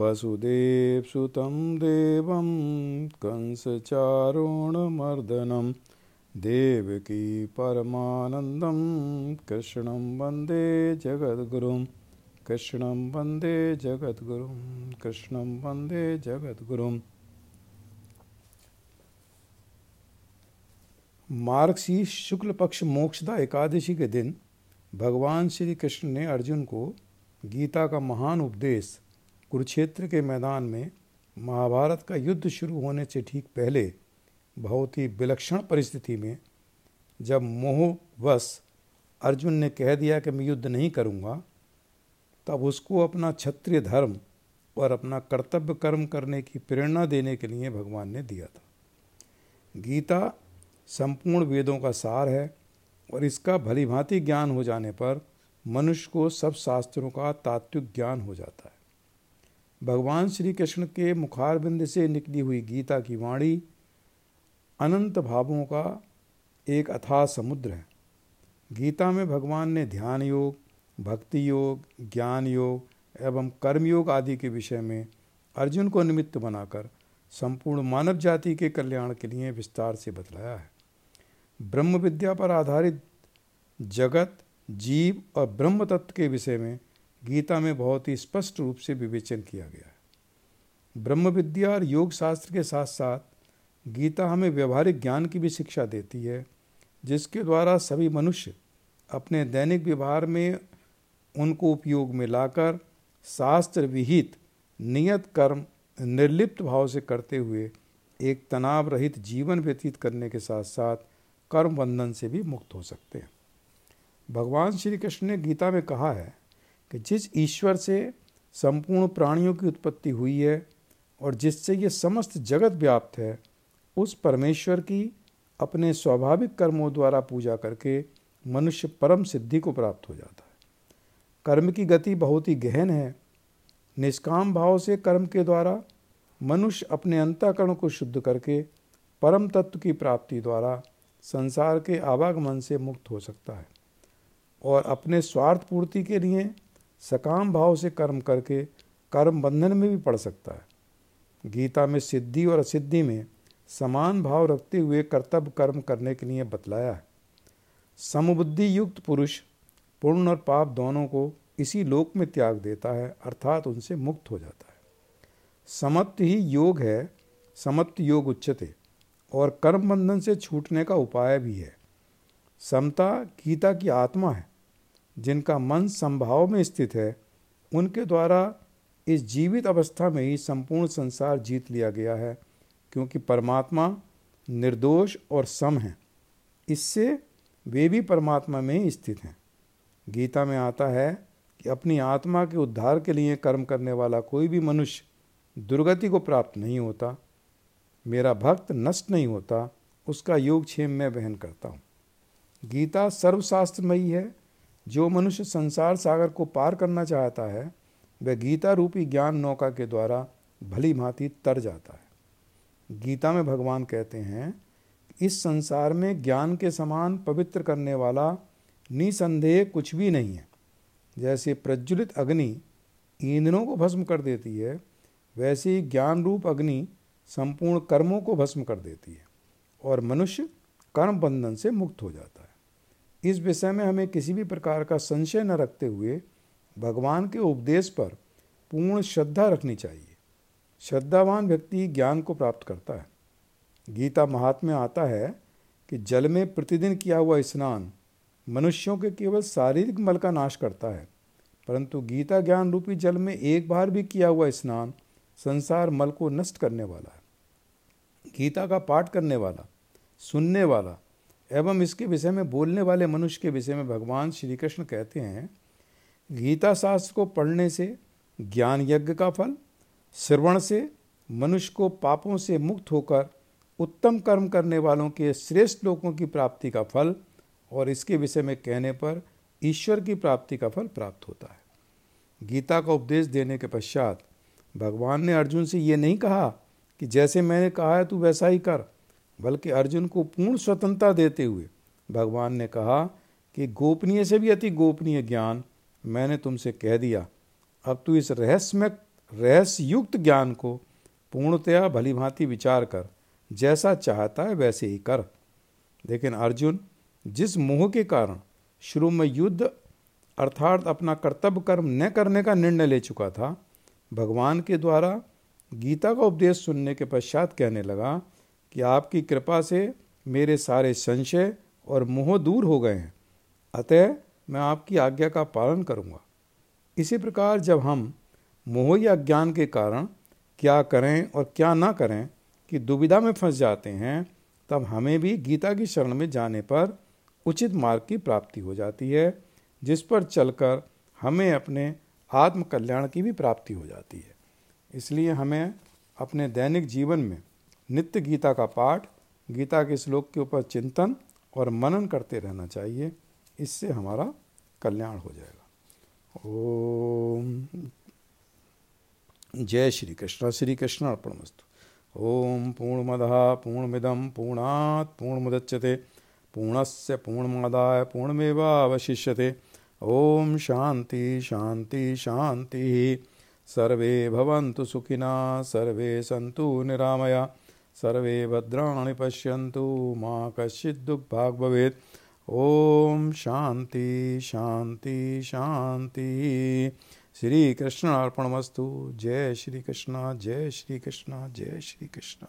वसुदेवसुतं देवं कंसचारुणमर्दनं देवकी परमानन्दं कृष्णं वंदे जगद्गुरुं कृष्णं वंदे जगद्गुरुं कृष्णं वंदे जगद्गुरुम् मार्गशीर्ष शुक्ल पक्ष मोक्षदा एकादशी के दिन भगवान श्री कृष्ण ने अर्जुन को गीता का महान उपदेश कुरुक्षेत्र के मैदान में महाभारत का युद्ध शुरू होने से ठीक पहले बहुत ही विलक्षण परिस्थिति में जब मोहवश अर्जुन ने कह दिया कि मैं युद्ध नहीं करूँगा, तब उसको अपना क्षत्रिय धर्म और अपना कर्तव्य कर्म करने की प्रेरणा देने के लिए भगवान ने दिया था। गीता संपूर्ण वेदों का सार है और इसका भली भांति ज्ञान हो जाने पर मनुष्य को सब शास्त्रों का तात्विक ज्ञान हो जाता है। भगवान श्री कृष्ण के मुखारबिंद से निकली हुई गीता की वाणी अनंत भावों का एक अथाह समुद्र है। गीता में भगवान ने ध्यान योग, भक्ति योग, ज्ञान योग एवं कर्मयोग आदि के विषय में अर्जुन को निमित्त बनाकर संपूर्ण मानव जाति के कल्याण के लिए विस्तार से बतलाया है। ब्रह्म विद्या पर आधारित जगत, जीव और ब्रह्म तत्व के विषय में गीता में बहुत ही स्पष्ट रूप से विवेचन किया गया है। ब्रह्म विद्या और योग शास्त्र के साथ साथ गीता हमें व्यवहारिक ज्ञान की भी शिक्षा देती है, जिसके द्वारा सभी मनुष्य अपने दैनिक व्यवहार में उनको उपयोग में लाकर शास्त्र विहित, नियत कर्म, निर्लिप्त भाव से करते हुए एक तनाव रहित जीवन व्यतीत करने के साथ साथ कर्म बंधन से भी मुक्त हो सकते हैं। भगवान श्री कृष्ण ने गीता में कहा है कि जिस ईश्वर से संपूर्ण प्राणियों की उत्पत्ति हुई है और जिससे ये समस्त जगत व्याप्त है, उस परमेश्वर की अपने स्वाभाविक कर्मों द्वारा पूजा करके मनुष्य परम सिद्धि को प्राप्त हो जाता है। कर्म की गति बहुत ही गहन है। निष्काम भाव से कर्म के द्वारा मनुष्य अपने अंतःकरण को शुद्ध करके परम तत्व की प्राप्ति द्वारा संसार के आवागमन से मुक्त हो सकता है और अपने स्वार्थ पूर्ति के लिए सकाम भाव से कर्म करके कर्म बंधन में भी पड़ सकता है। गीता में सिद्धि और असिद्धि में समान भाव रखते हुए कर्तव्य कर्म करने के लिए बतलाया है। समबुद्धि युक्त पुरुष पुण्य और पाप दोनों को इसी लोक में त्याग देता है, अर्थात उनसे मुक्त हो जाता है। समत्व ही योग है, समत्व योग उच्चते और कर्म बंधन से छूटने का उपाय भी है। समता गीता की आत्मा है, जिनका मन संभाव में स्थित है, उनके द्वारा इस जीवित अवस्था में ही संपूर्ण संसार जीत लिया गया है, क्योंकि परमात्मा निर्दोष और सम है। इससे वे भी परमात्मा में ही स्थित हैं। गीता में आता है कि अपनी आत्मा के उद्धार के लिए कर्म करने वाला कोई भी मनुष्य दुर्गति को प्राप्त नहीं होता। मेरा भक्त नष्ट नहीं होता, उसका योग क्षेम में बहन करता हूँ। गीता सर्वशास्त्रमयी है। जो मनुष्य संसार सागर को पार करना चाहता है, वह गीता रूपी ज्ञान नौका के द्वारा भली भांति तर जाता है। गीता में भगवान कहते हैं, इस संसार में ज्ञान के समान पवित्र करने वाला निसंदेह कुछ भी नहीं है। जैसे प्रज्वलित अग्नि ईंधनों को भस्म कर देती है, वैसे ही ज्ञान रूप अग्नि संपूर्ण कर्मों को भस्म कर देती है और मनुष्य कर्म बंधन से मुक्त हो जाता है। इस विषय में हमें किसी भी प्रकार का संशय न रखते हुए भगवान के उपदेश पर पूर्ण श्रद्धा रखनी चाहिए। श्रद्धावान व्यक्ति ज्ञान को प्राप्त करता है। गीता महात्म्य आता है कि जल में प्रतिदिन किया हुआ स्नान मनुष्यों के केवल शारीरिक मल का नाश करता है, परंतु गीता ज्ञान रूपी जल में एक बार भी किया हुआ स्नान संसार मल को नष्ट करने वाला है। गीता का पाठ करने वाला, सुनने वाला, एवं इसके विषय में बोलने वाले मनुष्य के विषय में भगवान श्री कृष्ण कहते हैं, गीता शास्त्र को पढ़ने से ज्ञान यज्ञ का फल, श्रवण से मनुष्य को पापों से मुक्त होकर उत्तम कर्म करने वालों के श्रेष्ठ लोगों की प्राप्ति का फल और इसके विषय में कहने पर ईश्वर की प्राप्ति का फल प्राप्त होता है। गीता का उपदेश देने के पश्चात भगवान ने अर्जुन से ये नहीं कहा कि जैसे मैंने कहा है, तू वैसा ही कर। बल्कि अर्जुन को पूर्ण स्वतंत्रता देते हुए भगवान ने कहा कि गोपनीय से भी अति गोपनीय ज्ञान मैंने तुमसे कह दिया। अब तू इस रहस्यमय रहस्य युक्त ज्ञान को पूर्णतया भली भांति विचार कर। जैसा चाहता है, वैसे ही कर। लेकिन अर्जुन, जिस मोह के कारण शुरू में युद्ध अर्थात अपना कर्तव्य कर्म न करने का निर्णय ले चुका था, भगवान के द्वारा गीता का उपदेश सुनने के पश्चात कहने लगा कि आपकी कृपा से मेरे सारे संशय और मोह दूर हो गए हैं। अतः मैं आपकी आज्ञा का पालन करूँगा। इसी प्रकार जब हम मोह या ज्ञान के कारण क्या करें और क्या ना करें कि दुविधा में फंस जाते हैं, तब हमें भी गीता की शरण में जाने पर उचित मार्ग की प्राप्ति हो जाती है, जिस पर चलकर हमें अपने आत्मकल्याण की भी प्राप्ति हो जाती है। इसलिए हमें अपने दैनिक जीवन में नित्य गीता का पाठ, गीता के श्लोक के ऊपर चिंतन और मनन करते रहना चाहिए। इससे हमारा कल्याण हो जाएगा। ओम। जय श्री कृष्ण। श्री कृष्ण अर्पणमस्तु। ओम पूर्णमद पूर्णमिदम पूर्णात् पूर्णमुदच्यते। पूर्णस्य पूर्णमादाय पूर्णमेवावशिष्यते। ओम शांति शांति शांति सर्वे भवन्तु सुखिना, सर्वे सन्तु निरामया, सर्वे भद्राणि पश्यन्तु, मा कश्चित् दुःखभाग् भवेत्। ॐ शान्ति शान्ति, शान्तिः। अर्पणमस्तु जय श्री कृष्ण जय श्री कृष्ण जय श्री कृष्ण